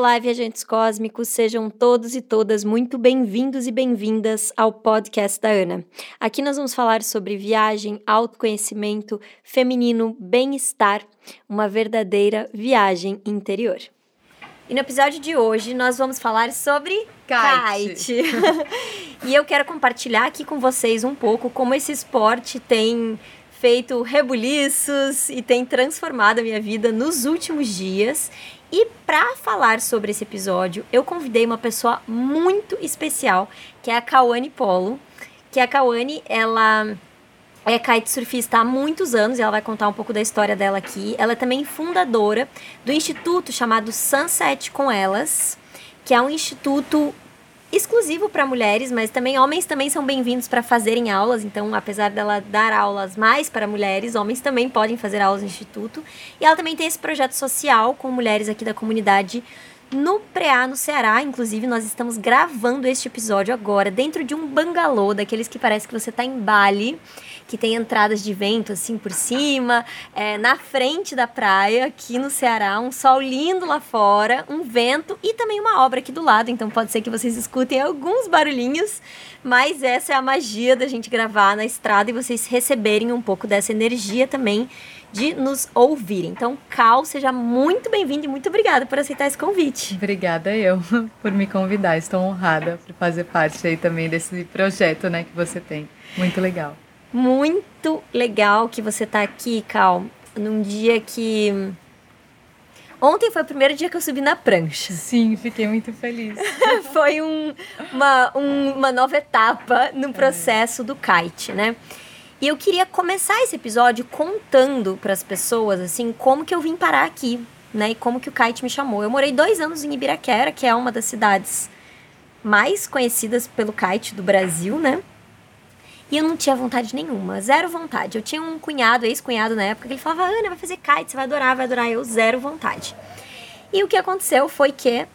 Olá, viajantes cósmicos, sejam todos e todas muito bem-vindos e bem-vindas ao podcast da Ana. Aqui nós vamos falar sobre viagem, autoconhecimento, feminino, bem-estar, uma verdadeira viagem interior. E no episódio de hoje nós vamos falar sobre kite. kite. e eu quero compartilhar aqui com vocês um pouco como esse esporte tem feito rebuliços e tem transformado a minha vida nos últimos dias. E para falar sobre esse episódio, eu convidei uma pessoa muito especial, que é a Kawane Polo. Que a Kawane, ela é kitesurfista há muitos anos e ela vai contar um pouco da história dela aqui. Ela é também fundadora do instituto chamado Sunset com Elas, que é um instituto exclusivo para mulheres, mas também homens também são bem-vindos para fazerem aulas. Então, apesar dela dar aulas mais para mulheres, homens também podem fazer aulas no instituto. E ela também tem esse projeto social com mulheres aqui da comunidade no Preá, no Ceará. Inclusive, nós estamos gravando este episódio agora dentro de um bangalô, daqueles que parece que você está em Bali que tem entradas de vento assim por cima, é, na frente da praia, aqui no Ceará, um sol lindo lá fora, um vento e também uma obra aqui do lado. Então pode ser que vocês escutem alguns barulhinhos, mas essa é a magia da gente gravar na estrada e vocês receberem um pouco dessa energia também de nos ouvirem. Então, Cal, seja muito bem-vindo e muito obrigada por aceitar esse convite. Obrigada eu por me convidar. Estou honrada por fazer parte aí também desse projeto, né, que você tem. Muito legal. Muito legal que você tá aqui, Cal, num dia que. Ontem foi o primeiro dia que eu subi na prancha. Sim, fiquei muito feliz. foi um, uma, um, uma nova etapa no processo é. do kite, né? E eu queria começar esse episódio contando para as pessoas, assim, como que eu vim parar aqui, né? E como que o kite me chamou. Eu morei dois anos em Ibiraquera, que é uma das cidades mais conhecidas pelo kite do Brasil, né? E eu não tinha vontade nenhuma, zero vontade. Eu tinha um cunhado, ex-cunhado na época, que ele falava: Ana, vai fazer kite, você vai adorar, vai adorar. Eu, zero vontade. E o que aconteceu foi que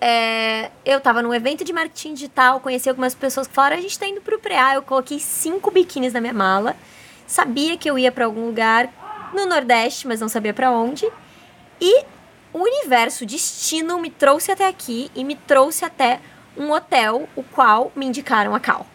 é, eu tava num evento de marketing digital, conheci algumas pessoas que falaram: a gente tá indo pro preá. Eu coloquei cinco biquínis na minha mala, sabia que eu ia para algum lugar no Nordeste, mas não sabia para onde. E o universo, destino, me trouxe até aqui e me trouxe até um hotel, o qual me indicaram a Cal.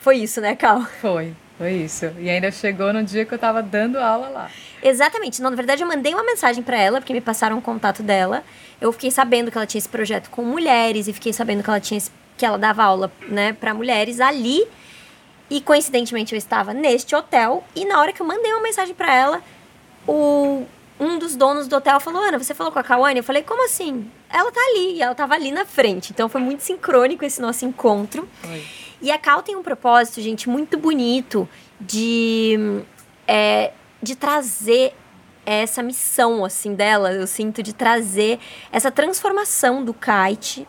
Foi isso, né, Cal? Foi, foi isso. E ainda chegou no dia que eu tava dando aula lá. Exatamente. Não, na verdade, eu mandei uma mensagem para ela, porque me passaram o contato dela. Eu fiquei sabendo que ela tinha esse projeto com mulheres e fiquei sabendo que ela tinha esse, que ela dava aula, né, para mulheres ali. E coincidentemente eu estava neste hotel e na hora que eu mandei uma mensagem para ela, o um dos donos do hotel falou: "Ana, você falou com a Kawane?" Eu falei: "Como assim?" Ela tá ali, e ela tava ali na frente. Então foi muito sincrônico esse nosso encontro. Oi. E a Cal tem um propósito, gente, muito bonito de, é, de trazer essa missão, assim, dela, eu sinto, de trazer essa transformação do kite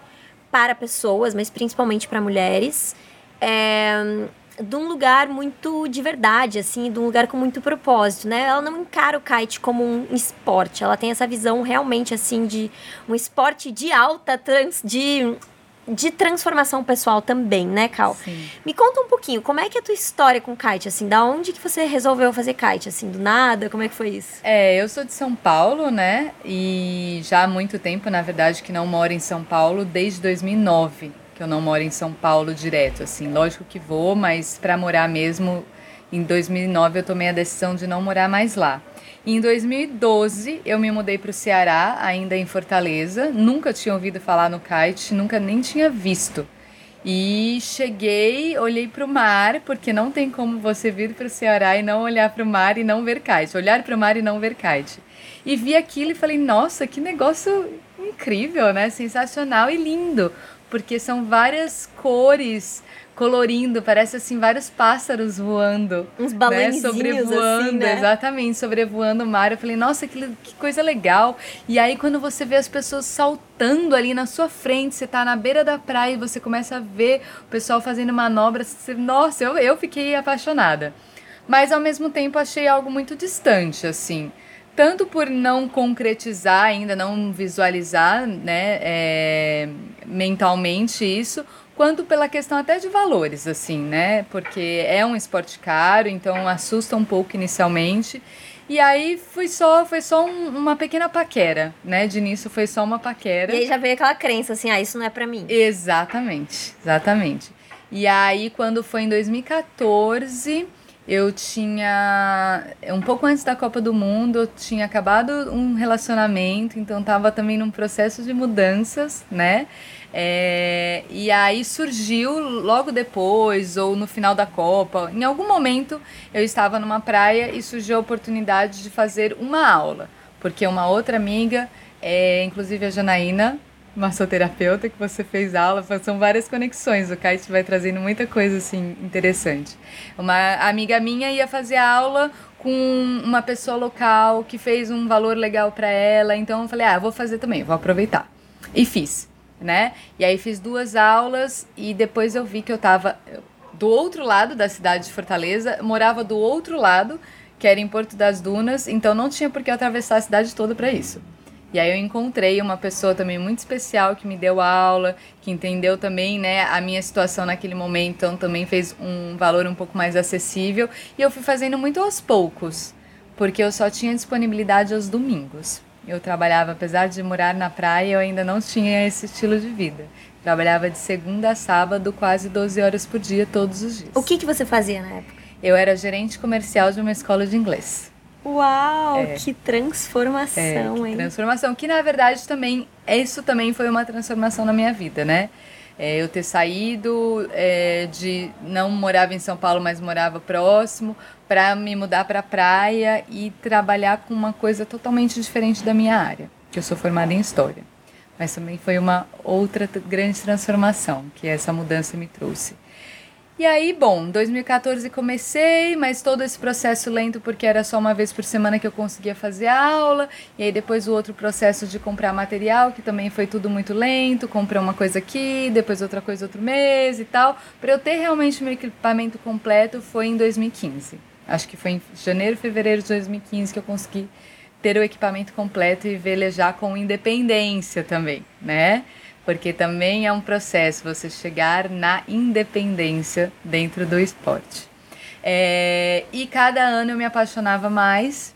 para pessoas, mas principalmente para mulheres, é, de um lugar muito de verdade, assim, de um lugar com muito propósito, né? Ela não encara o kite como um esporte, ela tem essa visão realmente, assim, de um esporte de alta trans, de de transformação pessoal também, né, Cal? Sim. Me conta um pouquinho, como é que é a tua história com kite, assim, da onde que você resolveu fazer kite, assim, do nada, como é que foi isso? É, eu sou de São Paulo, né, e já há muito tempo, na verdade, que não moro em São Paulo, desde 2009, que eu não moro em São Paulo direto, assim, lógico que vou, mas para morar mesmo, em 2009 eu tomei a decisão de não morar mais lá. Em 2012, eu me mudei para o Ceará, ainda em Fortaleza. Nunca tinha ouvido falar no kite, nunca nem tinha visto. E cheguei, olhei para o mar, porque não tem como você vir para o Ceará e não olhar para o mar e não ver kite. Olhar para o mar e não ver kite. E vi aquilo e falei, nossa, que negócio incrível, né? Sensacional e lindo, porque são várias cores colorindo, parece assim vários pássaros voando. Uns balõezinhos né? sobrevoando, assim, né? exatamente, sobrevoando o mar. Eu falei, nossa, que, que coisa legal. E aí quando você vê as pessoas saltando ali na sua frente, você tá na beira da praia e você começa a ver o pessoal fazendo manobras, você, nossa, eu, eu fiquei apaixonada. Mas ao mesmo tempo achei algo muito distante, assim tanto por não concretizar ainda, não visualizar né, é, mentalmente isso, quanto pela questão até de valores, assim, né? Porque é um esporte caro, então assusta um pouco inicialmente. E aí foi só, foi só um, uma pequena paquera, né? De início foi só uma paquera. E aí já veio aquela crença assim, ah, isso não é para mim. Exatamente, exatamente. E aí quando foi em 2014, eu tinha um pouco antes da Copa do Mundo, eu tinha acabado um relacionamento, então tava também num processo de mudanças, né? É, e aí surgiu logo depois, ou no final da Copa, em algum momento eu estava numa praia e surgiu a oportunidade de fazer uma aula, porque uma outra amiga, é, inclusive a Janaína, massoterapeuta, que você fez aula, são várias conexões, o Kite vai trazendo muita coisa assim interessante. Uma amiga minha ia fazer aula com uma pessoa local que fez um valor legal para ela, então eu falei, ah, vou fazer também, vou aproveitar. E fiz né? E aí fiz duas aulas e depois eu vi que eu estava do outro lado da cidade de Fortaleza, morava do outro lado, que era em Porto das Dunas, então não tinha por que atravessar a cidade toda para isso. E aí eu encontrei uma pessoa também muito especial que me deu aula, que entendeu também, né, a minha situação naquele momento, então também fez um valor um pouco mais acessível, e eu fui fazendo muito aos poucos, porque eu só tinha disponibilidade aos domingos. Eu trabalhava, apesar de morar na praia, eu ainda não tinha esse estilo de vida. Trabalhava de segunda a sábado, quase 12 horas por dia, todos os dias. O que, que você fazia na época? Eu era gerente comercial de uma escola de inglês. Uau, é. que transformação, é, que hein? Transformação, que na verdade também, isso também foi uma transformação na minha vida, né? É, eu ter saído é, de não morava em São Paulo, mas morava próximo, para me mudar para a praia e trabalhar com uma coisa totalmente diferente da minha área, que eu sou formada em história. Mas também foi uma outra grande transformação que essa mudança me trouxe. E aí, bom, 2014 comecei, mas todo esse processo lento porque era só uma vez por semana que eu conseguia fazer aula. E aí depois o outro processo de comprar material, que também foi tudo muito lento, comprar uma coisa aqui, depois outra coisa outro mês e tal. Para eu ter realmente meu equipamento completo foi em 2015. Acho que foi em janeiro, fevereiro de 2015 que eu consegui ter o equipamento completo e velejar com independência também, né? Porque também é um processo você chegar na independência dentro do esporte. É, e cada ano eu me apaixonava mais,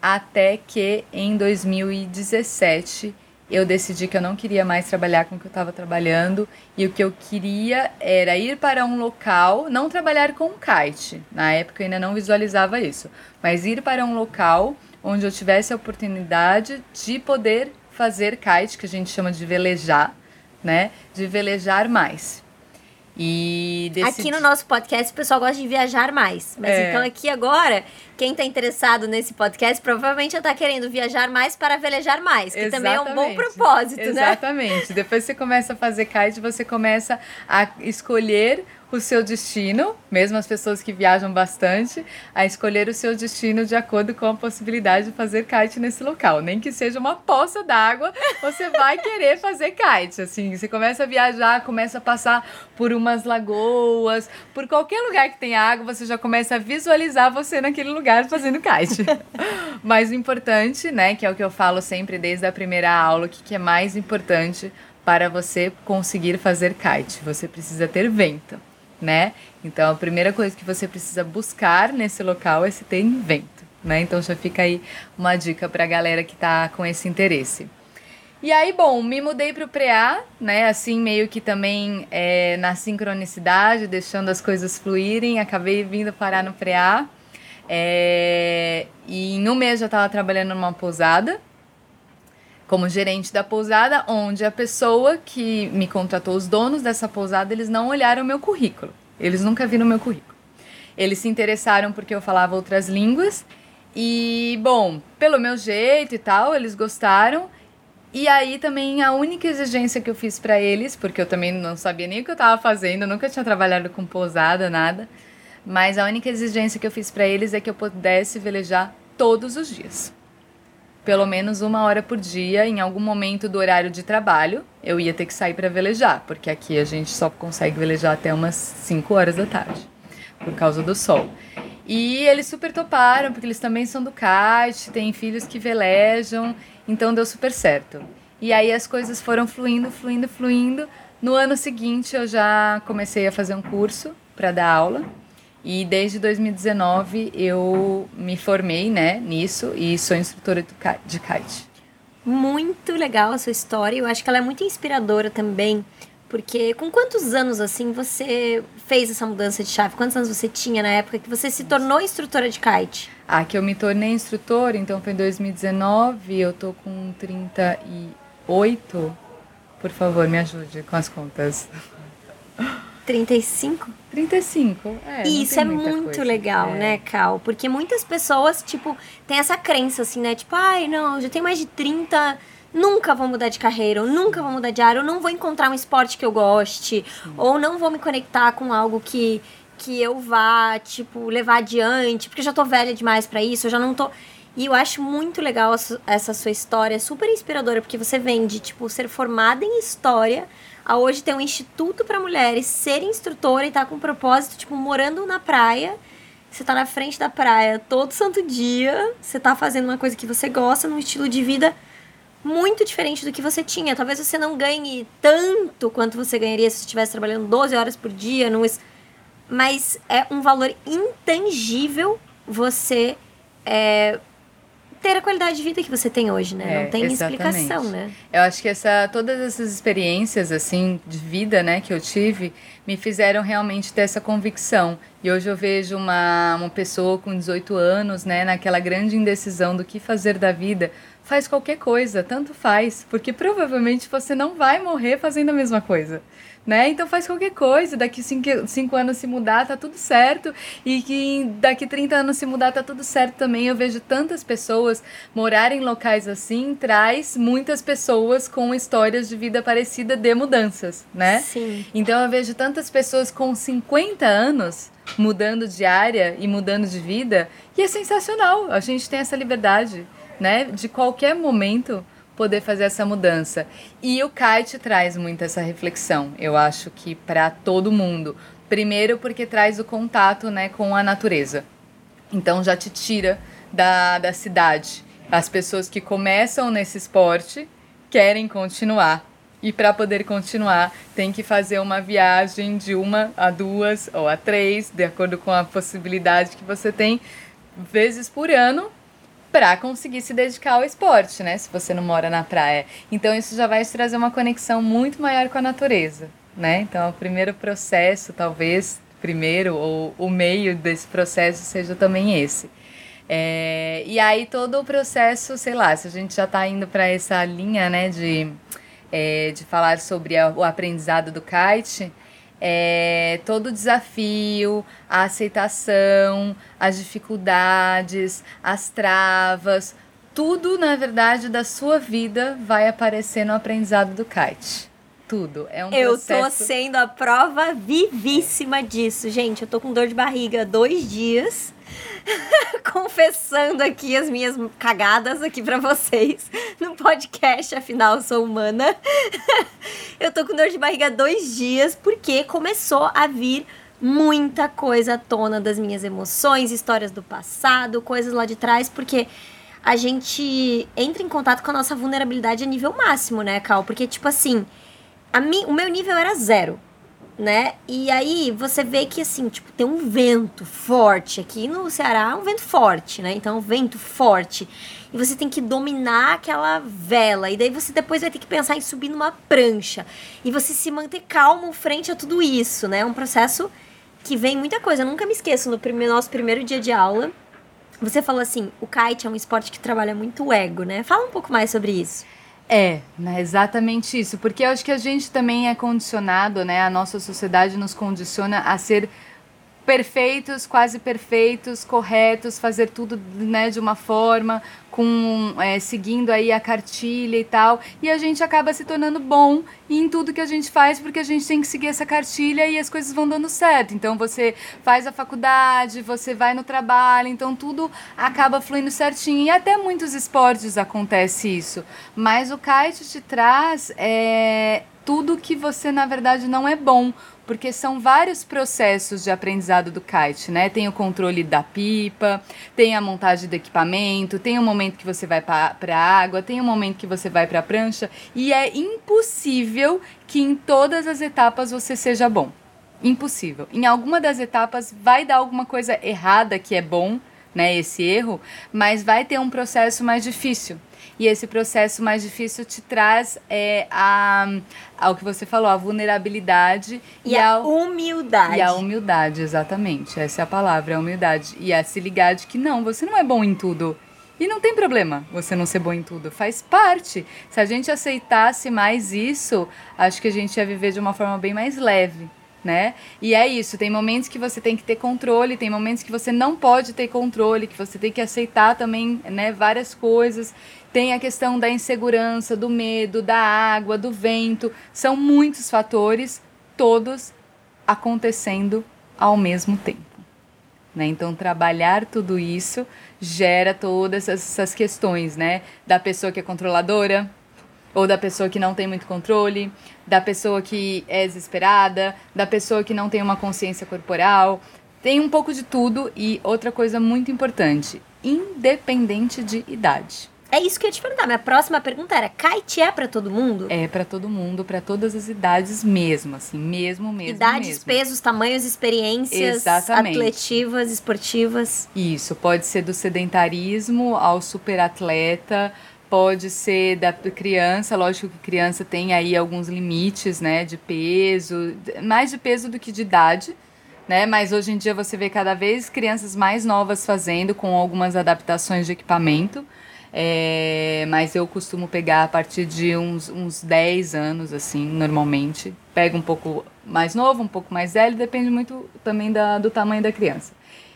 até que em 2017 eu decidi que eu não queria mais trabalhar com o que eu estava trabalhando e o que eu queria era ir para um local, não trabalhar com kite, na época eu ainda não visualizava isso, mas ir para um local onde eu tivesse a oportunidade de poder fazer kite, que a gente chama de velejar, né? De velejar mais. E decidi... Aqui no nosso podcast o pessoal gosta de viajar mais. Mas é. então aqui agora, quem está interessado nesse podcast provavelmente já está querendo viajar mais para velejar mais, que Exatamente. também é um bom propósito, Exatamente. né? Exatamente. Depois você começa a fazer kite, você começa a escolher o seu destino, mesmo as pessoas que viajam bastante, a escolher o seu destino de acordo com a possibilidade de fazer kite nesse local. Nem que seja uma poça d'água, você vai querer fazer kite. Assim, você começa a viajar, começa a passar por umas lagoas, por qualquer lugar que tem água, você já começa a visualizar você naquele lugar fazendo kite. Mas o importante, né, que é o que eu falo sempre desde a primeira aula, o que, que é mais importante para você conseguir fazer kite? Você precisa ter vento né? Então a primeira coisa que você precisa buscar nesse local é se tem vento, né? Então já fica aí uma dica para a galera que está com esse interesse. E aí, bom, me mudei para o PREA, né? Assim, meio que também é, na sincronicidade, deixando as coisas fluírem, acabei vindo parar no PREA. É, e em um mês já estava trabalhando numa pousada, como gerente da pousada, onde a pessoa que me contratou, os donos dessa pousada, eles não olharam o meu currículo. Eles nunca viram meu currículo. Eles se interessaram porque eu falava outras línguas e, bom, pelo meu jeito e tal, eles gostaram. E aí também a única exigência que eu fiz para eles, porque eu também não sabia nem o que eu estava fazendo, nunca tinha trabalhado com pousada, nada. Mas a única exigência que eu fiz para eles é que eu pudesse velejar todos os dias pelo menos uma hora por dia, em algum momento do horário de trabalho, eu ia ter que sair para velejar, porque aqui a gente só consegue velejar até umas 5 horas da tarde, por causa do sol. E eles super toparam, porque eles também são do kite, têm filhos que velejam, então deu super certo. E aí as coisas foram fluindo, fluindo, fluindo. No ano seguinte eu já comecei a fazer um curso para dar aula. E desde 2019 eu me formei, né, nisso e sou instrutora de kite. Muito legal a sua história. Eu acho que ela é muito inspiradora também, porque com quantos anos assim você fez essa mudança de chave? Quantos anos você tinha na época que você se tornou instrutora de kite? Ah, que eu me tornei instrutora, então foi em 2019, eu tô com 38. Por favor, me ajude com as contas. 35? 35, é. Isso é muito coisa. legal, é. né, Cal? Porque muitas pessoas, tipo, têm essa crença, assim, né? Tipo, ai, não, já tenho mais de 30, nunca vou mudar de carreira, ou nunca vou mudar de área, ou não vou encontrar um esporte que eu goste, Sim. ou não vou me conectar com algo que, que eu vá, tipo, levar adiante, porque eu já tô velha demais para isso, eu já não tô. E eu acho muito legal essa sua história, super inspiradora, porque você vem de, tipo, ser formada em história a hoje ter um instituto para mulheres, ser instrutora e tá com um propósito, tipo, morando na praia. Você tá na frente da praia todo santo dia, você tá fazendo uma coisa que você gosta, num estilo de vida muito diferente do que você tinha. Talvez você não ganhe tanto quanto você ganharia se estivesse trabalhando 12 horas por dia, num... mas é um valor intangível você é, ter a qualidade de vida que você tem hoje, né? É, não tem exatamente. explicação, né? Eu acho que essa, todas essas experiências, assim, de vida, né, que eu tive, me fizeram realmente ter essa convicção. E hoje eu vejo uma, uma pessoa com 18 anos, né, naquela grande indecisão do que fazer da vida, faz qualquer coisa, tanto faz, porque provavelmente você não vai morrer fazendo a mesma coisa né? Então faz qualquer coisa, daqui 5 anos se mudar, tá tudo certo, e que daqui 30 anos se mudar, tá tudo certo também. Eu vejo tantas pessoas morarem em locais assim, traz muitas pessoas com histórias de vida parecida de mudanças, né? Sim. Então eu vejo tantas pessoas com 50 anos mudando de área e mudando de vida, e é sensacional. A gente tem essa liberdade, né? De qualquer momento poder fazer essa mudança. E o kite traz muito essa reflexão, eu acho que para todo mundo. Primeiro porque traz o contato, né, com a natureza. Então já te tira da, da cidade. As pessoas que começam nesse esporte querem continuar. E para poder continuar, tem que fazer uma viagem de uma a duas ou a três, de acordo com a possibilidade que você tem, vezes por ano, para conseguir se dedicar ao esporte, né? Se você não mora na praia. Então isso já vai te trazer uma conexão muito maior com a natureza, né? Então o primeiro processo, talvez, primeiro ou o meio desse processo seja também esse. É, e aí todo o processo, sei lá, se a gente já está indo para essa linha, né, de, é, de falar sobre a, o aprendizado do kite, é, todo o desafio, a aceitação, as dificuldades, as travas, tudo, na verdade, da sua vida vai aparecer no aprendizado do kite. Tudo. É um eu processo... tô sendo a prova vivíssima disso. Gente, eu tô com dor de barriga dois dias. confessando aqui as minhas cagadas aqui para vocês no podcast, afinal sou humana. eu tô com dor de barriga dois dias porque começou a vir muita coisa à tona das minhas emoções, histórias do passado, coisas lá de trás, porque a gente entra em contato com a nossa vulnerabilidade a nível máximo, né, Cal? Porque, tipo assim, a mi, o meu nível era zero né? E aí você vê que assim, tipo, tem um vento forte aqui no Ceará, um vento forte, né? Então, um vento forte. E você tem que dominar aquela vela. E daí você depois vai ter que pensar em subir numa prancha. E você se manter calmo frente a tudo isso, né? É um processo que vem muita coisa. Eu nunca me esqueço, no primeiro, nosso primeiro dia de aula, você falou assim: o kite é um esporte que trabalha muito o ego, né? Fala um pouco mais sobre isso. É, né, exatamente isso, porque eu acho que a gente também é condicionado, né? A nossa sociedade nos condiciona a ser perfeitos, quase perfeitos, corretos, fazer tudo né, de uma forma, com é, seguindo aí a cartilha e tal, e a gente acaba se tornando bom em tudo que a gente faz, porque a gente tem que seguir essa cartilha e as coisas vão dando certo. Então você faz a faculdade, você vai no trabalho, então tudo acaba fluindo certinho. E até muitos esportes acontece isso. Mas o kite te traz é, tudo que você na verdade não é bom porque são vários processos de aprendizado do kite, né? Tem o controle da pipa, tem a montagem do equipamento, tem o momento que você vai para a água, tem o momento que você vai para a prancha, e é impossível que em todas as etapas você seja bom. Impossível. Em alguma das etapas vai dar alguma coisa errada que é bom, né, esse erro, mas vai ter um processo mais difícil. E esse processo mais difícil te traz é, a, ao que você falou, a vulnerabilidade e, e a, humildade. E a humildade, exatamente. Essa é a palavra, a humildade. E a se ligar de que não, você não é bom em tudo. E não tem problema você não ser bom em tudo, faz parte. Se a gente aceitasse mais isso, acho que a gente ia viver de uma forma bem mais leve né? E é isso, tem momentos que você tem que ter controle, tem momentos que você não pode ter controle, que você tem que aceitar também, né, várias coisas. Tem a questão da insegurança, do medo, da água, do vento, são muitos fatores, todos acontecendo ao mesmo tempo. Né? Então, trabalhar tudo isso gera todas essas questões, né? Da pessoa que é controladora, ou da pessoa que não tem muito controle, da pessoa que é desesperada, da pessoa que não tem uma consciência corporal. Tem um pouco de tudo e outra coisa muito importante, independente de idade. É isso que eu ia te perguntar. Minha próxima pergunta era: kite é para todo mundo? É para todo mundo, para todas as idades mesmo, assim, mesmo, mesmo. Idades, mesmo. pesos, tamanhos, experiências Exatamente. atletivas, esportivas. Isso, pode ser do sedentarismo ao superatleta, pode ser da criança, lógico que criança tem aí alguns limites, né, de peso, mais de peso do que de idade, né? Mas hoje em dia você vê cada vez crianças mais novas fazendo com algumas adaptações de equipamento. É, mas eu costumo pegar a partir de uns, uns 10 anos, assim, normalmente. Pego um pouco mais novo, um pouco mais velho, depende muito também da, do tamanho da criança.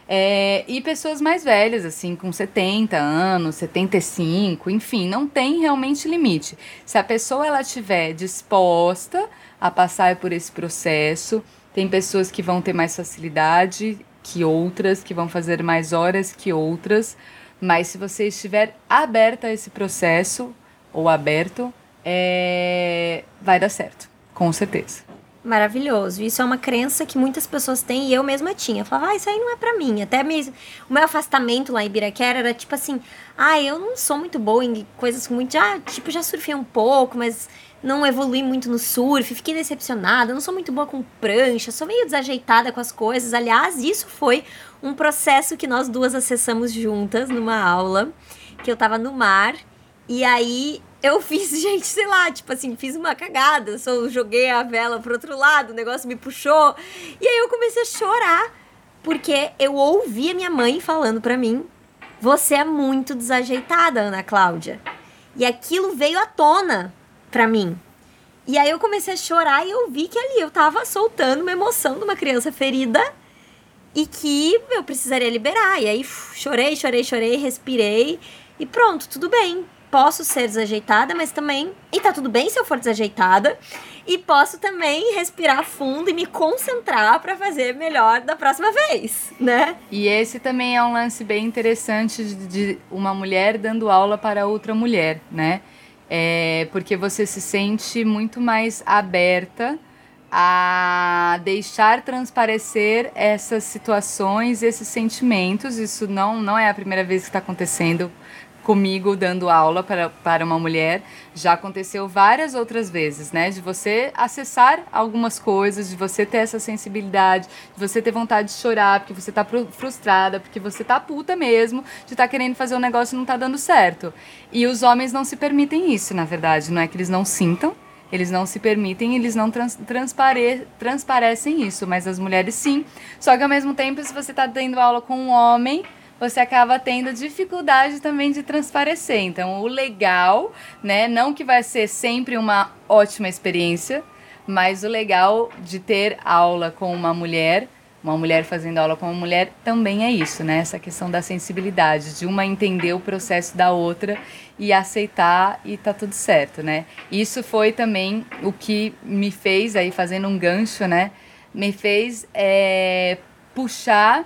É, e pessoas mais velhas, assim, com 70 anos, 75, enfim, não tem realmente limite. Se a pessoa ela estiver disposta a passar por esse processo, tem pessoas que vão ter mais facilidade que outras, que vão fazer mais horas que outras, mas se você estiver aberta a esse processo, ou aberto, é... vai dar certo, com certeza. Maravilhoso. Isso é uma crença que muitas pessoas têm e eu mesma tinha. Eu falava, ah, isso aí não é pra mim. Até mesmo o meu afastamento lá em Ibiraquera era tipo assim, ah, eu não sou muito boa em coisas muito. Já, tipo, já surfei um pouco, mas não evolui muito no surf, fiquei decepcionada, não sou muito boa com prancha, sou meio desajeitada com as coisas. Aliás, isso foi um processo que nós duas acessamos juntas numa aula, que eu tava no mar, e aí eu fiz, gente, sei lá, tipo assim, fiz uma cagada. Só joguei a vela pro outro lado, o negócio me puxou. E aí eu comecei a chorar, porque eu ouvi a minha mãe falando pra mim: Você é muito desajeitada, Ana Cláudia. E aquilo veio à tona pra mim. E aí eu comecei a chorar e eu vi que ali eu tava soltando uma emoção de uma criança ferida e que eu precisaria liberar. E aí chorei, chorei, chorei, respirei e pronto, tudo bem posso ser desajeitada, mas também. E tá tudo bem se eu for desajeitada. E posso também respirar fundo e me concentrar para fazer melhor da próxima vez, né? E esse também é um lance bem interessante de uma mulher dando aula para outra mulher, né? É porque você se sente muito mais aberta a deixar transparecer essas situações, esses sentimentos. Isso não, não é a primeira vez que está acontecendo comigo dando aula para, para uma mulher. Já aconteceu várias outras vezes, né? De você acessar algumas coisas, de você ter essa sensibilidade, de você ter vontade de chorar porque você tá frustrada, porque você tá puta mesmo, de estar tá querendo fazer um negócio e não tá dando certo. E os homens não se permitem isso, na verdade. Não é que eles não sintam, eles não se permitem, eles não trans, transpare, transparecem isso, mas as mulheres sim. Só que ao mesmo tempo, se você está tendo aula com um homem, você acaba tendo dificuldade também de transparecer. Então, o legal, né, não que vai ser sempre uma ótima experiência, mas o legal de ter aula com uma mulher, uma mulher fazendo aula com uma mulher, também é isso, né? Essa questão da sensibilidade, de uma entender o processo da outra e aceitar e tá tudo certo, né? Isso foi também o que me fez, aí fazendo um gancho, né? Me fez é, puxar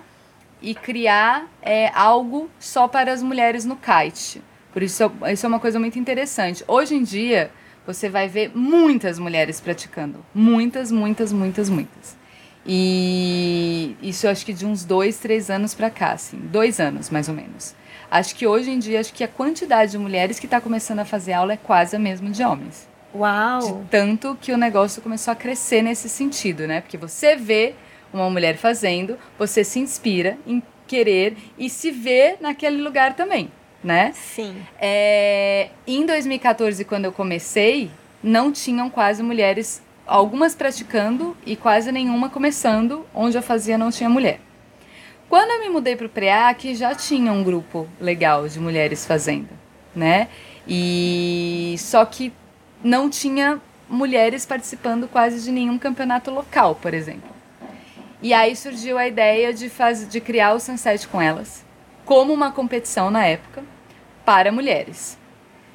e criar é, algo só para as mulheres no kite. Por isso, isso é uma coisa muito interessante. Hoje em dia, você vai ver muitas mulheres praticando. Muitas, muitas, muitas, muitas. E isso acho que de uns dois, três anos para cá, assim. Dois anos, mais ou menos. Acho que hoje em dia, acho que a quantidade de mulheres que está começando a fazer aula é quase a mesma de homens. Uau! De tanto que o negócio começou a crescer nesse sentido, né? Porque você vê uma mulher fazendo, você se inspira em querer e se vê naquele lugar também, né? Sim. É, em 2014, quando eu comecei, não tinham quase mulheres, algumas praticando e quase nenhuma começando, onde eu fazia não tinha mulher. Quando eu me mudei para o PREAC, já tinha um grupo legal de mulheres fazendo, né? E só que não tinha mulheres participando quase de nenhum campeonato local, por exemplo. E aí surgiu a ideia de, faz, de criar o Sunset com elas, como uma competição na época, para mulheres.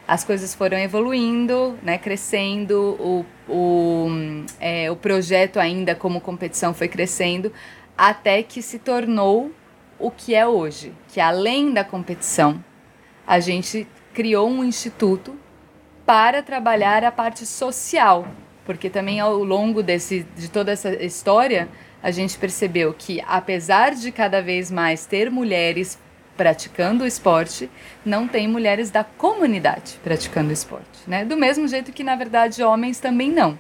As coisas foram evoluindo, né, crescendo, o, o, é, o projeto ainda como competição foi crescendo, até que se tornou o que é hoje, que além da competição, a gente criou um instituto para trabalhar a parte social, porque também ao longo desse, de toda essa história, a gente percebeu que, apesar de cada vez mais ter mulheres praticando o esporte, não tem mulheres da comunidade praticando o esporte, né? Do mesmo jeito que, na verdade, homens também não.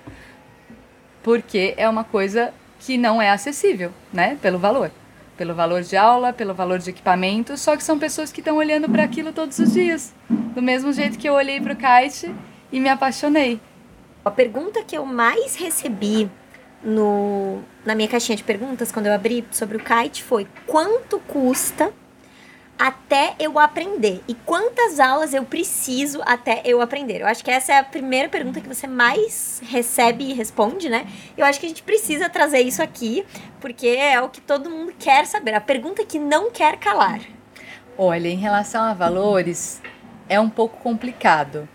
Porque é uma coisa que não é acessível, né? Pelo valor. Pelo valor de aula, pelo valor de equipamento, só que são pessoas que estão olhando para aquilo todos os dias. Do mesmo jeito que eu olhei para o kite e me apaixonei. A pergunta que eu mais recebi no, na minha caixinha de perguntas, quando eu abri sobre o kite, foi quanto custa até eu aprender? E quantas aulas eu preciso até eu aprender? Eu acho que essa é a primeira pergunta que você mais recebe e responde, né? Eu acho que a gente precisa trazer isso aqui, porque é o que todo mundo quer saber. A pergunta que não quer calar. Olha, em relação a valores, é um pouco complicado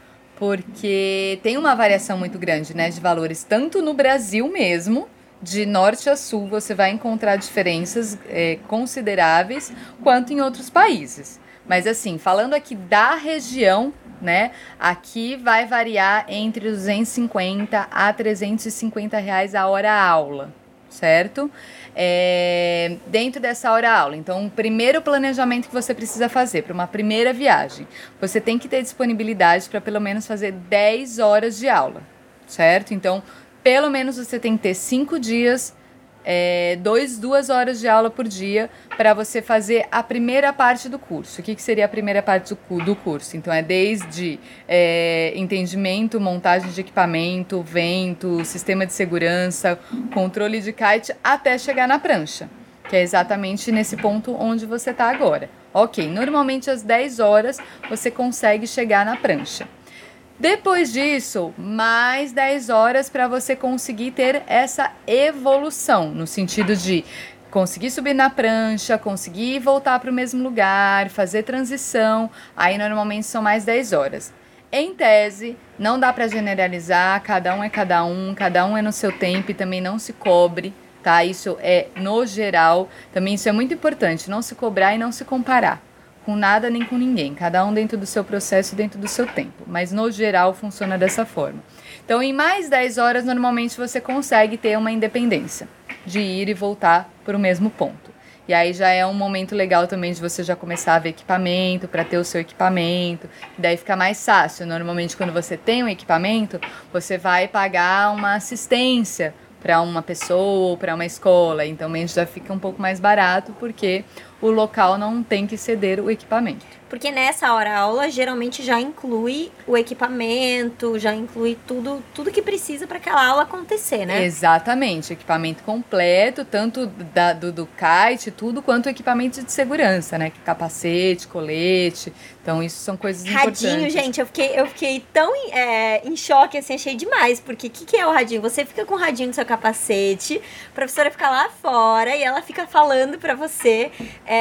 porque tem uma variação muito grande, né, de valores, tanto no Brasil mesmo, de norte a sul, você vai encontrar diferenças é, consideráveis, quanto em outros países. Mas assim, falando aqui da região, né, aqui vai variar entre 250 a 350 reais a hora aula, certo? é, dentro dessa hora aula. Então, o primeiro planejamento que você precisa fazer para uma primeira viagem, você tem que ter disponibilidade para pelo menos fazer 10 horas de aula, certo? Então, pelo menos você tem que ter 5 dias é, dois, duas horas de aula por dia para você fazer a primeira parte do curso. O que, que seria a primeira parte do, do curso? Então, é desde é, entendimento, montagem de equipamento, vento, sistema de segurança, controle de kite, até chegar na prancha, que é exatamente nesse ponto onde você está agora. Ok, normalmente às 10 horas você consegue chegar na prancha. Depois disso, mais 10 horas para você conseguir ter essa evolução, no sentido de conseguir subir na prancha, conseguir voltar para o mesmo lugar, fazer transição. Aí normalmente são mais 10 horas. Em tese, não dá para generalizar, cada um é cada um, cada um é no seu tempo e também não se cobre, tá? Isso é no geral, também isso é muito importante, não se cobrar e não se comparar com nada nem com ninguém, cada um dentro do seu processo, dentro do seu tempo, mas no geral funciona dessa forma. Então, em mais 10 horas, normalmente você consegue ter uma independência de ir e voltar para o mesmo ponto. E aí já é um momento legal também de você já começar a ver equipamento, para ter o seu equipamento, daí fica mais fácil. Normalmente, quando você tem um equipamento, você vai pagar uma assistência para uma pessoa ou para uma escola, então já fica um pouco mais barato porque o local não tem que ceder o equipamento. Porque nessa hora aula geralmente já inclui o equipamento, já inclui tudo, tudo que precisa para aquela aula acontecer, né? Exatamente, equipamento completo, tanto da, do, do kite, tudo, quanto equipamento de segurança, né? Capacete, colete. Então, isso são coisas radinho, importantes. Radinho, gente, eu fiquei, eu fiquei tão é, em choque, assim, achei demais. Porque o que, que é o radinho? Você fica com o radinho no seu capacete, a professora fica lá fora e ela fica falando para você é,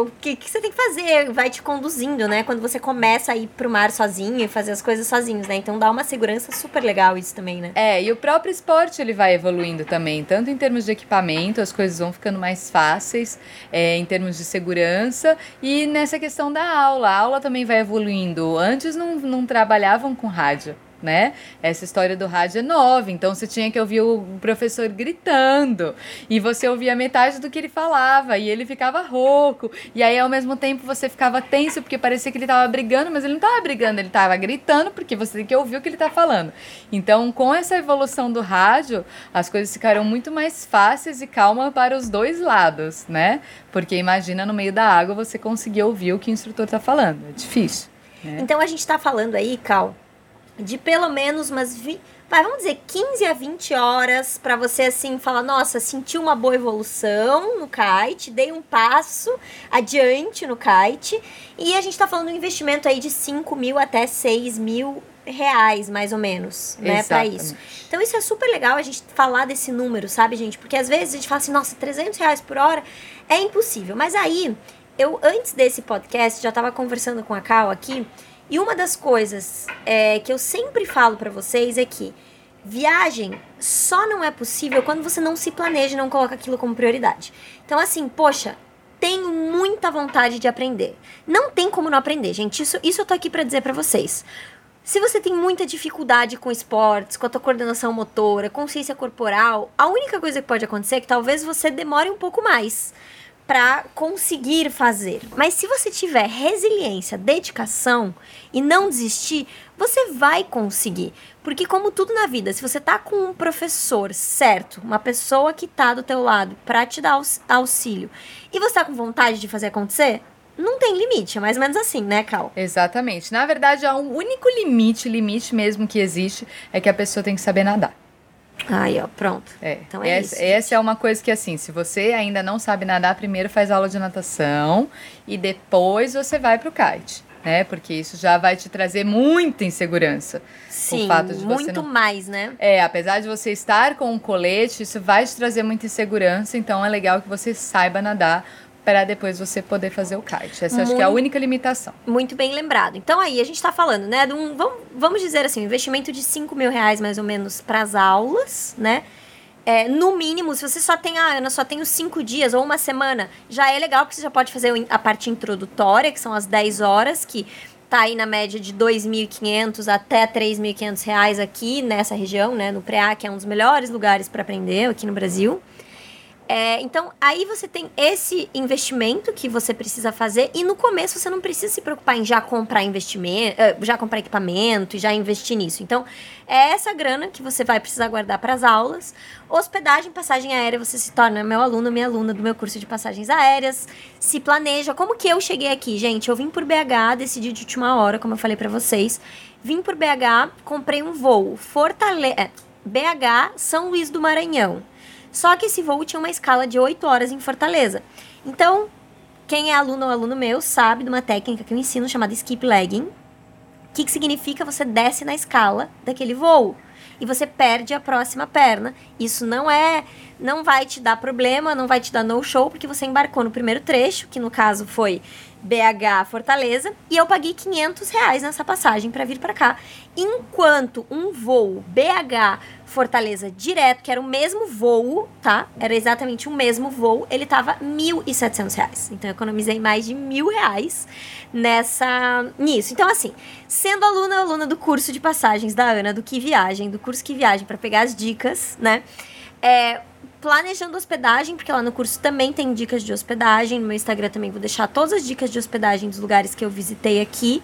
o que, que você tem que fazer, vai te conduzindo, né? Quando você começa a ir pro mar sozinho e fazer as coisas sozinhos, né? Então dá uma segurança super legal isso também, né? É, e o próprio esporte ele vai evoluindo também, tanto em termos de equipamento, as coisas vão ficando mais fáceis, é, em termos de segurança, e nessa questão da aula, a aula também vai evoluindo. Antes não, não trabalhavam com rádio. Né? Essa história do rádio é nova, então você tinha que ouvir o professor gritando e você ouvia metade do que ele falava e ele ficava rouco e aí ao mesmo tempo você ficava tenso porque parecia que ele estava brigando, mas ele não estava brigando, ele estava gritando porque você tem que ouvir o que ele está falando. Então, com essa evolução do rádio, as coisas ficaram muito mais fáceis e calmas para os dois lados, né? Porque imagina no meio da água você conseguir ouvir o que o instrutor está falando, é difícil. Né? Então a gente está falando aí, Cal, de pelo menos umas. Vi... Vai, vamos dizer, 15 a 20 horas para você assim falar, nossa, senti uma boa evolução no kite, dei um passo adiante no kite. E a gente está falando de um investimento aí de 5 mil até 6 mil reais, mais ou menos, né, para isso. Então isso é super legal a gente falar desse número, sabe, gente? Porque às vezes a gente fala assim, nossa, 300 reais por hora é impossível. Mas aí, eu antes desse podcast já estava conversando com a Cal aqui e uma das coisas é, que eu sempre falo para vocês é que viagem só não é possível quando você não se planeja e não coloca aquilo como prioridade. Então, assim, poxa, tenho muita vontade de aprender. Não tem como não aprender, gente. Isso, isso eu tô aqui para dizer para vocês. Se você tem muita dificuldade com esportes, com a tua coordenação motora, consciência corporal, a única coisa que pode acontecer é que talvez você demore um pouco mais para conseguir fazer. Mas se você tiver resiliência, dedicação e não desistir, você vai conseguir. Porque como tudo na vida, se você tá com um professor certo, uma pessoa que tá do teu lado para te dar auxílio, e você tá com vontade de fazer acontecer, não tem limite, é mais ou menos assim, né, Cal? Exatamente. Na verdade, o único limite, limite mesmo que existe, é que a pessoa tem que saber nadar. Aí, ó, pronto. É. Então é essa, isso. Essa é uma coisa que, assim, se você ainda não sabe nadar, primeiro faz aula de natação e depois você vai pro kite. Né? Porque isso já vai te trazer muita insegurança. Sim, o fato de muito não... mais, né? É, apesar de você estar com um colete, isso vai te trazer muita insegurança, então é legal que você saiba nadar para depois você poder fazer o kite. Essa muito, acho que é a única limitação. Muito bem lembrado. Então aí a gente está falando, né, de um, vamos, vamos dizer assim, um investimento de 5 mil reais mais ou menos para as aulas, né? É, no mínimo, se você só tem, ah, Ana, só tenho cinco dias ou uma semana, já é legal, porque você já pode fazer a parte introdutória, que são as 10 horas, que tá aí na média de 2.500 até 3.500 reais aqui nessa região, né, no PREA, que é um dos melhores lugares para aprender aqui no Brasil. É, então, aí você tem esse investimento que você precisa fazer e no começo você não precisa se preocupar em já comprar investimento, eh, já comprar equipamento e já investir nisso. Então, é essa grana que você vai precisar guardar para as aulas. Hospedagem, passagem aérea, você se torna meu aluno, minha aluna do meu curso de passagens aéreas. Se planeja. Como que eu cheguei aqui, gente? Eu vim por BH, decidi de última hora, como eu falei para vocês. Vim por BH, comprei um voo. Fortaleza, é, BH, São Luís do Maranhão. Só que esse voo tinha uma escala de 8 horas em Fortaleza. Então, quem é aluno ou aluno meu sabe de uma técnica que eu ensino chamada skip legging. O que, que significa você desce na escala daquele voo e você perde a próxima perna. Isso não é, não vai te dar problema, não vai te dar no show porque você embarcou no primeiro trecho, que no caso foi BH Fortaleza, e eu paguei 500 reais nessa passagem para vir para cá. Enquanto um voo BH Fortaleza direto, que era o mesmo voo, tá? Era exatamente o mesmo voo, ele tava R$ 1.700. Então, eu economizei mais de mil reais nessa, nisso. Então, assim, sendo aluna, aluna do curso de passagens da Ana, do Que Viagem, do curso Que Viagem, para pegar as dicas, né? É, planejando hospedagem, porque lá no curso também tem dicas de hospedagem. No meu Instagram também vou deixar todas as dicas de hospedagem dos lugares que eu visitei aqui.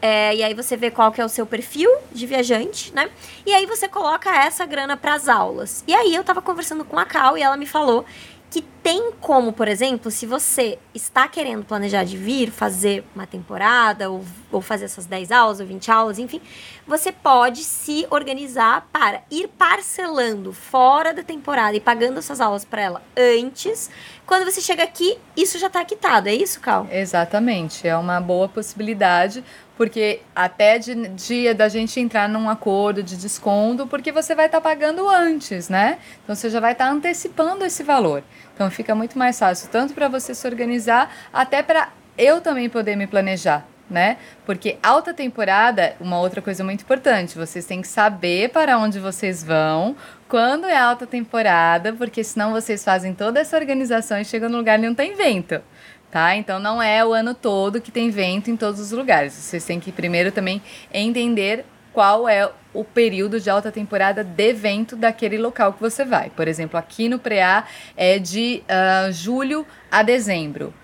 É, e aí você vê qual que é o seu perfil de viajante, né? E aí você coloca essa grana para as aulas. E aí eu tava conversando com a Cal e ela me falou que tem como, por exemplo, se você está querendo planejar de vir, fazer uma temporada, ou, ou fazer essas 10 aulas, ou 20 aulas, enfim, você pode se organizar para ir parcelando fora da temporada e pagando essas aulas para ela antes. Quando você chega aqui, isso já está quitado, é isso, Cal? Exatamente, é uma boa possibilidade, porque até de dia da gente entrar num acordo de desconto, porque você vai estar tá pagando antes, né? Então você já vai estar tá antecipando esse valor. Então fica muito mais fácil, tanto para você se organizar, até para eu também poder me planejar. Né? Porque alta temporada, uma outra coisa muito importante, vocês têm que saber para onde vocês vão, quando é alta temporada, porque senão vocês fazem toda essa organização e chegam no lugar e não tem vento tá? Então não é o ano todo que tem vento em todos os lugares. Vocês têm que primeiro também entender qual é o período de alta temporada de evento daquele local que você vai. Por exemplo, aqui no Preá é de uh, julho a dezembro.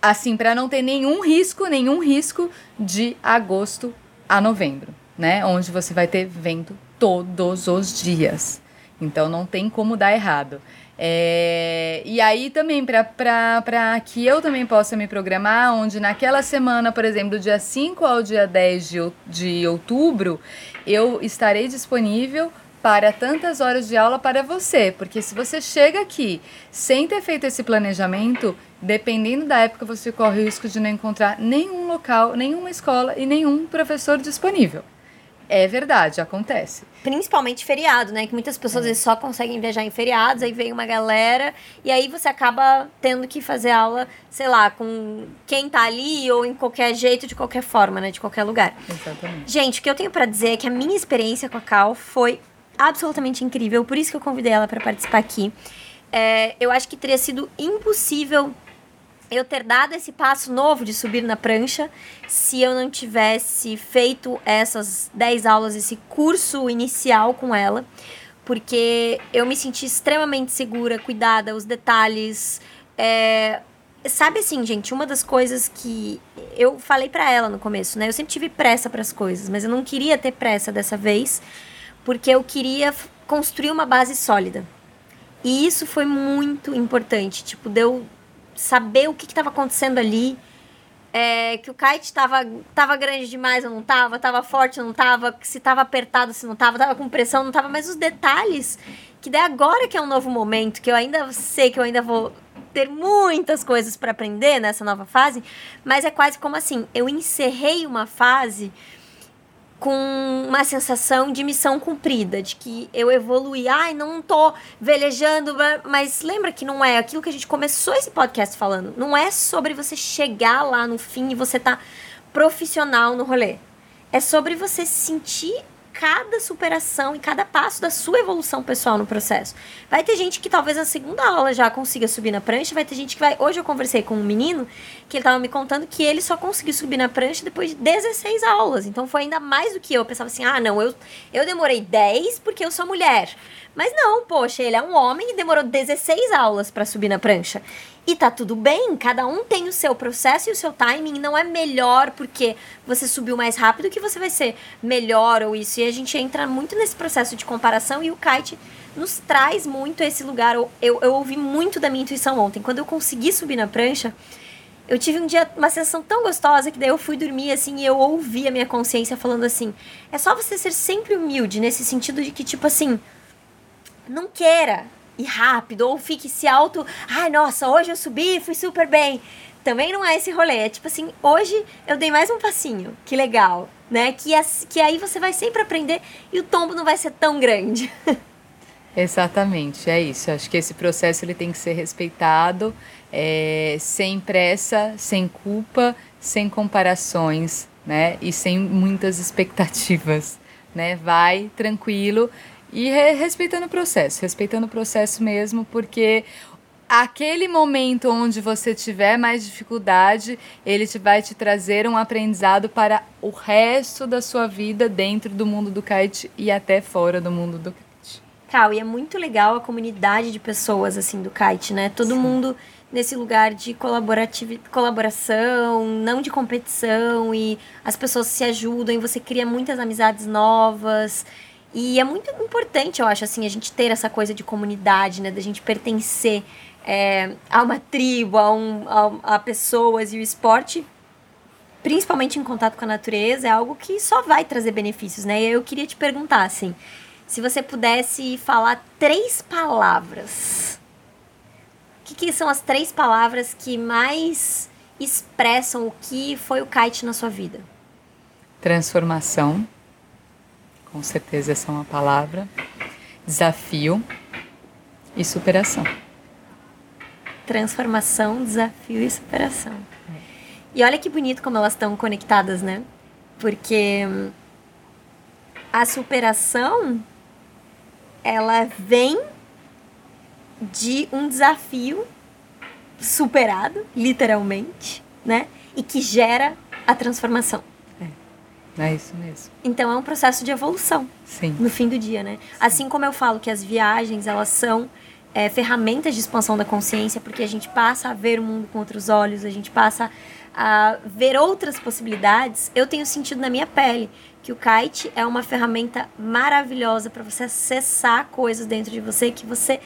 Assim, para não ter nenhum risco, nenhum risco de agosto a novembro, né? Onde você vai ter vento todos os dias. Então não tem como dar errado. É, e aí também para que eu também possa me programar, onde naquela semana, por exemplo, do dia 5 ao dia 10 de, de outubro, eu estarei disponível para tantas horas de aula para você, porque se você chega aqui sem ter feito esse planejamento, dependendo da época, você corre o risco de não encontrar nenhum local, nenhuma escola e nenhum professor disponível. É verdade, acontece. Principalmente feriado, né? Que muitas pessoas é. só conseguem viajar em feriados, aí vem uma galera, e aí você acaba tendo que fazer aula, sei lá, com quem tá ali ou em qualquer jeito, de qualquer forma, né? De qualquer lugar. Exatamente. Gente, o que eu tenho para dizer é que a minha experiência com a Cal foi absolutamente incrível, por isso que eu convidei ela para participar aqui. É, eu acho que teria sido impossível eu ter dado esse passo novo de subir na prancha se eu não tivesse feito essas 10 aulas, esse curso inicial com ela, porque eu me senti extremamente segura, cuidada, os detalhes. É... Sabe assim, gente, uma das coisas que eu falei para ela no começo, né? Eu sempre tive pressa para as coisas, mas eu não queria ter pressa dessa vez, porque eu queria construir uma base sólida. E isso foi muito importante, tipo, deu saber o que estava acontecendo ali. É, que o kite estava tava grande demais ou não estava, estava forte ou não estava, se estava apertado se não estava, estava com pressão não estava, mas os detalhes que daí agora que é um novo momento, que eu ainda sei que eu ainda vou ter muitas coisas para aprender nessa nova fase, mas é quase como assim, eu encerrei uma fase com uma sensação de missão cumprida, de que eu evoluí. Ai, não tô velejando, mas lembra que não é aquilo que a gente começou esse podcast falando. Não é sobre você chegar lá no fim e você tá profissional no rolê. É sobre você sentir cada superação e cada passo da sua evolução pessoal no processo. Vai ter gente que talvez na segunda aula já consiga subir na prancha, vai ter gente que vai. Hoje eu conversei com um menino que ele estava me contando que ele só conseguiu subir na prancha depois de 16 aulas. Então foi ainda mais do que eu. Eu pensava assim: ah, não, eu, eu demorei 10 porque eu sou mulher. Mas não, poxa, ele é um homem e demorou 16 aulas para subir na prancha. E tá tudo bem, cada um tem o seu processo e o seu timing. Não é melhor porque você subiu mais rápido que você vai ser melhor ou isso. E a gente entra muito nesse processo de comparação e o kite nos traz muito esse lugar. Eu, eu, eu ouvi muito da minha intuição ontem. Quando eu consegui subir na prancha, eu tive um dia, uma sensação tão gostosa que daí eu fui dormir assim e eu ouvi a minha consciência falando assim: é só você ser sempre humilde, nesse sentido de que, tipo assim, não queira e rápido, ou fique se auto. Ai, nossa, hoje eu subi, fui super bem. Também não é esse rolê. É tipo assim, hoje eu dei mais um passinho. Que legal, né? Que, que aí você vai sempre aprender e o tombo não vai ser tão grande. Exatamente, é isso. Acho que esse processo ele tem que ser respeitado, é, sem pressa, sem culpa, sem comparações, né? E sem muitas expectativas, né? Vai tranquilo e re respeitando o processo, respeitando o processo mesmo, porque aquele momento onde você tiver mais dificuldade, ele te vai te trazer um aprendizado para o resto da sua vida dentro do mundo do kite e até fora do mundo do kite. Cal, e é muito legal a comunidade de pessoas assim do kite, né? Todo Sim. mundo nesse lugar de colaboração, não de competição e as pessoas se ajudam e você cria muitas amizades novas. E é muito importante, eu acho, assim, a gente ter essa coisa de comunidade, né? Da gente pertencer é, a uma tribo, a, um, a, a pessoas. E o esporte, principalmente em contato com a natureza, é algo que só vai trazer benefícios, né? E eu queria te perguntar, assim, se você pudesse falar três palavras. O que, que são as três palavras que mais expressam o que foi o kite na sua vida? Transformação com certeza essa é uma palavra. Desafio e superação. Transformação, desafio e superação. E olha que bonito como elas estão conectadas, né? Porque a superação ela vem de um desafio superado, literalmente, né? E que gera a transformação. É isso mesmo. Então é um processo de evolução. Sim. No fim do dia, né? Sim. Assim como eu falo que as viagens, elas são é, ferramentas de expansão da consciência, porque a gente passa a ver o mundo com outros olhos, a gente passa a ver outras possibilidades, eu tenho sentido na minha pele que o kite é uma ferramenta maravilhosa para você acessar coisas dentro de você que você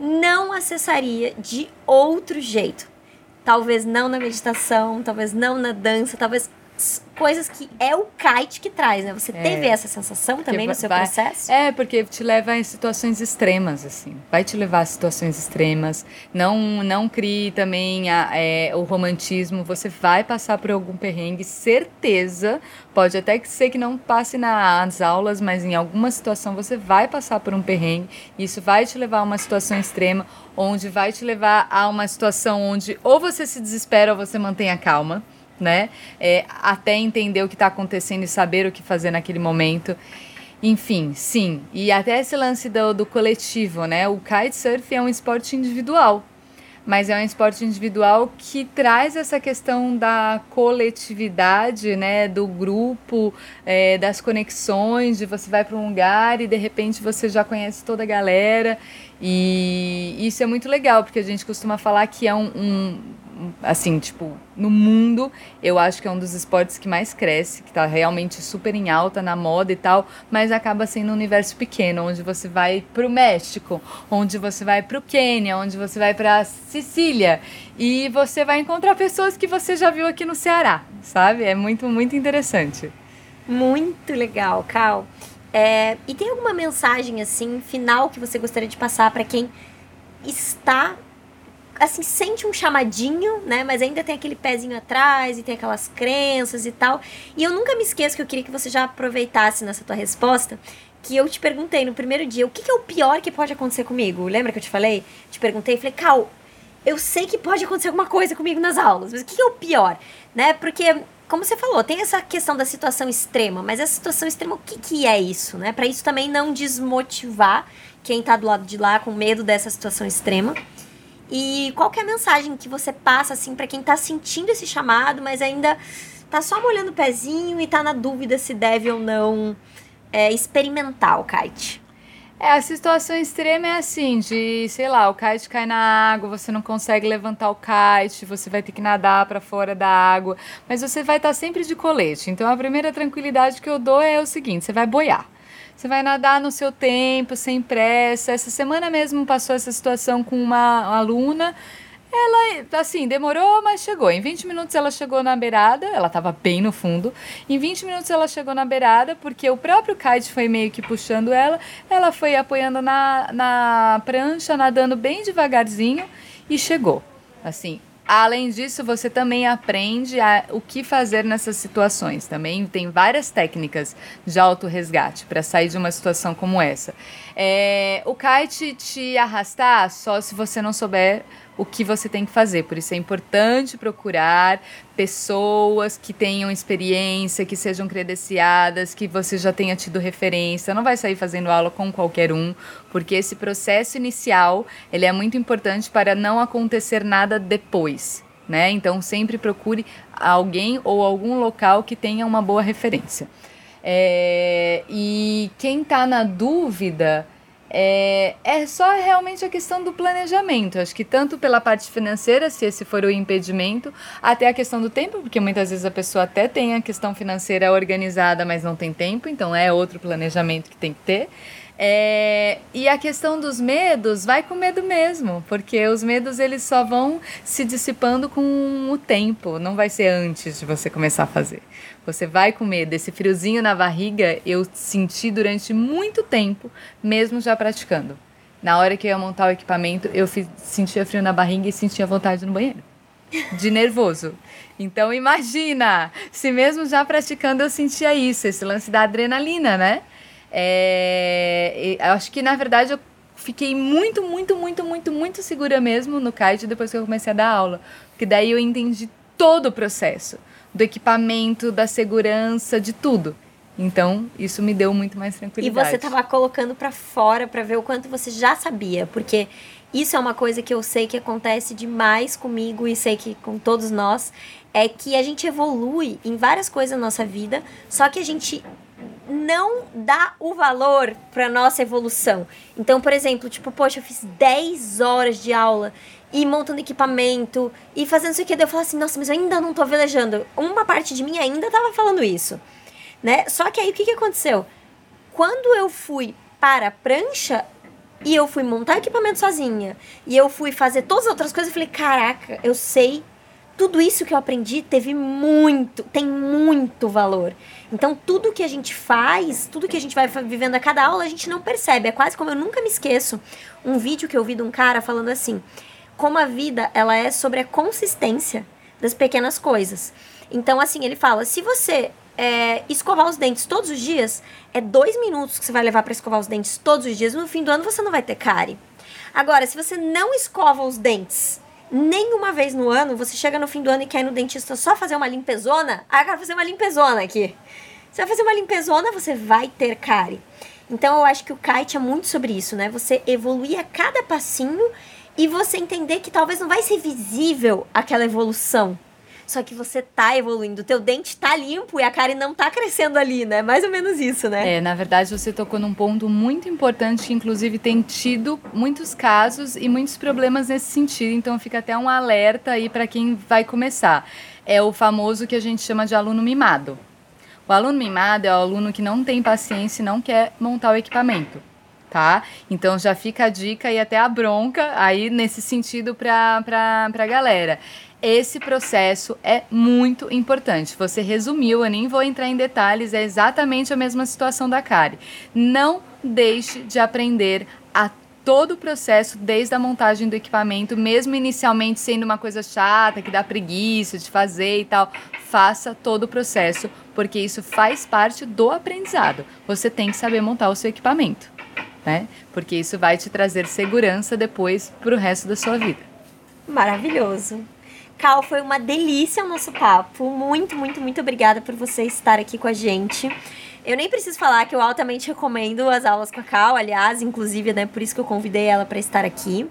não acessaria de outro jeito. Talvez não na meditação, talvez não na dança, talvez coisas que é o kite que traz, né? Você é. teve essa sensação também no seu vai, processo? É, porque te leva a situações extremas, assim. Vai te levar a situações extremas. Não, não crie também a, é, o romantismo. Você vai passar por algum perrengue, certeza. Pode até ser que não passe nas aulas, mas em alguma situação você vai passar por um perrengue. Isso vai te levar a uma situação extrema, onde vai te levar a uma situação onde ou você se desespera ou você mantém a calma né? É, até entender o que está acontecendo e saber o que fazer naquele momento. Enfim, sim. E até esse lance do, do coletivo, né? O kitesurf é um esporte individual, mas é um esporte individual que traz essa questão da coletividade, né? Do grupo, é, das conexões, de você vai para um lugar e de repente você já conhece toda a galera. E isso é muito legal, porque a gente costuma falar que é um, um assim, tipo, no mundo, eu acho que é um dos esportes que mais cresce, que tá realmente super em alta na moda e tal, mas acaba sendo um universo pequeno, onde você vai pro México, onde você vai pro Quênia, onde você vai pra Sicília, e você vai encontrar pessoas que você já viu aqui no Ceará, sabe? É muito, muito interessante. Muito legal, Cal. É, e tem alguma mensagem, assim, final que você gostaria de passar para quem está assim, sente um chamadinho, né? Mas ainda tem aquele pezinho atrás e tem aquelas crenças e tal. E eu nunca me esqueço que eu queria que você já aproveitasse nessa tua resposta. Que eu te perguntei no primeiro dia, o que, que é o pior que pode acontecer comigo? Lembra que eu te falei? Te perguntei, falei, Cal, eu sei que pode acontecer alguma coisa comigo nas aulas, mas o que, que é o pior? Né? Porque como você falou, tem essa questão da situação extrema, mas essa situação extrema, o que, que é isso, né? Para isso também não desmotivar quem tá do lado de lá com medo dessa situação extrema. E qual é a mensagem que você passa assim para quem tá sentindo esse chamado, mas ainda tá só molhando o pezinho e tá na dúvida se deve ou não é, experimentar o kite? É, a situação extrema é assim, de, sei lá, o kite cai na água, você não consegue levantar o kite, você vai ter que nadar para fora da água, mas você vai estar tá sempre de colete. Então a primeira tranquilidade que eu dou é o seguinte, você vai boiar. Você vai nadar no seu tempo, sem pressa. Essa semana mesmo passou essa situação com uma aluna. Ela, assim, demorou, mas chegou. Em 20 minutos ela chegou na beirada, ela estava bem no fundo. Em 20 minutos ela chegou na beirada, porque o próprio kite foi meio que puxando ela. Ela foi apoiando na, na prancha, nadando bem devagarzinho e chegou. Assim, Além disso, você também aprende a, o que fazer nessas situações. Também tem várias técnicas de autorresgate para sair de uma situação como essa. É, o kite te arrastar só se você não souber o que você tem que fazer. Por isso é importante procurar pessoas que tenham experiência, que sejam credenciadas, que você já tenha tido referência. Não vai sair fazendo aula com qualquer um, porque esse processo inicial ele é muito importante para não acontecer nada depois. Né? Então sempre procure alguém ou algum local que tenha uma boa referência. É, e quem está na dúvida, é, é só realmente a questão do planejamento. Acho que tanto pela parte financeira, se esse for o impedimento, até a questão do tempo, porque muitas vezes a pessoa até tem a questão financeira organizada, mas não tem tempo, então é outro planejamento que tem que ter. É, e a questão dos medos, vai com medo mesmo, porque os medos eles só vão se dissipando com o tempo, não vai ser antes de você começar a fazer. Você vai com medo, esse friozinho na barriga eu senti durante muito tempo, mesmo já praticando. Na hora que eu ia montar o equipamento, eu fiz, sentia frio na barriga e sentia vontade no banheiro. De nervoso. Então imagina, se mesmo já praticando eu sentia isso, esse lance da adrenalina, né? É, acho que, na verdade, eu fiquei muito, muito, muito, muito, muito segura mesmo no kite depois que eu comecei a dar aula. Porque daí eu entendi todo o processo. Do equipamento, da segurança, de tudo. Então, isso me deu muito mais tranquilidade. E você estava colocando para fora para ver o quanto você já sabia, porque isso é uma coisa que eu sei que acontece demais comigo e sei que com todos nós, é que a gente evolui em várias coisas na nossa vida, só que a gente não dá o valor para nossa evolução. Então, por exemplo, tipo, poxa, eu fiz 10 horas de aula e montando equipamento e fazendo isso aqui, eu falo assim, nossa, mas eu ainda não tô velejando. Uma parte de mim ainda tava falando isso, né? Só que aí o que que aconteceu? Quando eu fui para a prancha e eu fui montar equipamento sozinha e eu fui fazer todas as outras coisas, eu falei, caraca, eu sei tudo isso que eu aprendi teve muito, tem muito valor. Então, tudo que a gente faz, tudo que a gente vai vivendo a cada aula, a gente não percebe. É quase como eu nunca me esqueço um vídeo que eu vi de um cara falando assim: como a vida ela é sobre a consistência das pequenas coisas. Então, assim, ele fala: se você é, escovar os dentes todos os dias, é dois minutos que você vai levar para escovar os dentes todos os dias. No fim do ano você não vai ter cárie. Agora, se você não escova os dentes nenhuma vez no ano, você chega no fim do ano e quer ir no dentista só fazer uma limpezona, ah, eu quero fazer uma limpezona aqui. Você vai fazer uma limpezona, você vai ter cárie. Então eu acho que o kite é muito sobre isso, né? Você evoluir a cada passinho e você entender que talvez não vai ser visível aquela evolução. Só que você tá evoluindo, teu dente tá limpo e a cárie não tá crescendo ali, né? Mais ou menos isso, né? É, na verdade você tocou num ponto muito importante que inclusive tem tido muitos casos e muitos problemas nesse sentido, então fica até um alerta aí para quem vai começar. É o famoso que a gente chama de aluno mimado. O aluno mimado é o aluno que não tem paciência e não quer montar o equipamento tá? Então já fica a dica e até a bronca aí nesse sentido para a galera. Esse processo é muito importante. Você resumiu, eu nem vou entrar em detalhes, é exatamente a mesma situação da Kari. Não deixe de aprender a todo o processo, desde a montagem do equipamento, mesmo inicialmente sendo uma coisa chata, que dá preguiça de fazer e tal, faça todo o processo, porque isso faz parte do aprendizado. Você tem que saber montar o seu equipamento né? Porque isso vai te trazer segurança depois para o resto da sua vida. Maravilhoso. Cal, foi uma delícia o nosso papo. Muito, muito, muito obrigada por você estar aqui com a gente. Eu nem preciso falar que eu altamente recomendo as aulas com a Cal, aliás, inclusive, né, por isso que eu convidei ela para estar aqui.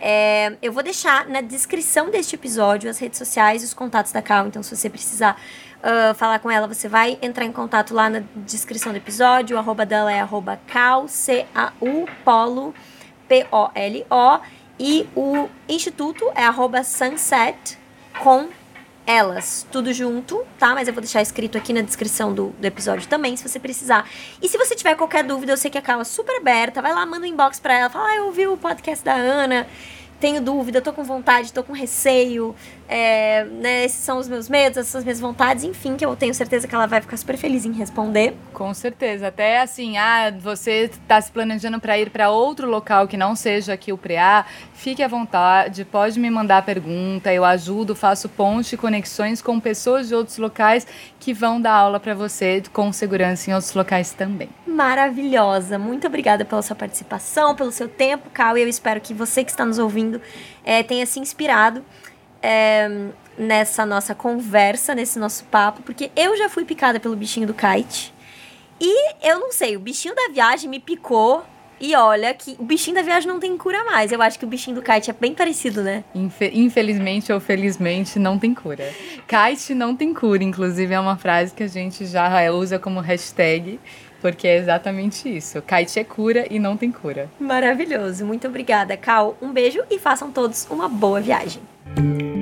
É, eu vou deixar na descrição deste episódio as redes sociais e os contatos da Cal, então se você precisar uh, falar com ela, você vai entrar em contato lá na descrição do episódio. O arroba dela é arroba cal, C-A-U, polo, P-O-L-O. E o instituto é arroba sunset com elas, tudo junto, tá? Mas eu vou deixar escrito aqui na descrição do, do episódio também, se você precisar. E se você tiver qualquer dúvida, eu sei que a Cal é super aberta, vai lá, manda um inbox pra ela, fala, ah, eu ouvi o podcast da Ana, tenho dúvida, tô com vontade, tô com receio, é, né, esses são os meus medos, essas são as minhas vontades, enfim, que eu tenho certeza que ela vai ficar super feliz em responder. Com certeza, até assim, ah, você está se planejando para ir para outro local que não seja aqui o PREA, fique à vontade, pode me mandar pergunta, eu ajudo, faço ponte e conexões com pessoas de outros locais que vão dar aula para você com segurança em outros locais também. Maravilhosa, muito obrigada pela sua participação, pelo seu tempo, Cal, e eu espero que você que está nos ouvindo é, tenha se inspirado é, nessa nossa conversa, nesse nosso papo, porque eu já fui picada pelo bichinho do kite. E eu não sei, o bichinho da viagem me picou. E olha que o bichinho da viagem não tem cura mais. Eu acho que o bichinho do kite é bem parecido, né? Infelizmente ou felizmente, não tem cura. Kite não tem cura, inclusive é uma frase que a gente já usa como hashtag porque é exatamente isso. Kite é cura e não tem cura. Maravilhoso. Muito obrigada, Cal. Um beijo e façam todos uma boa viagem. Música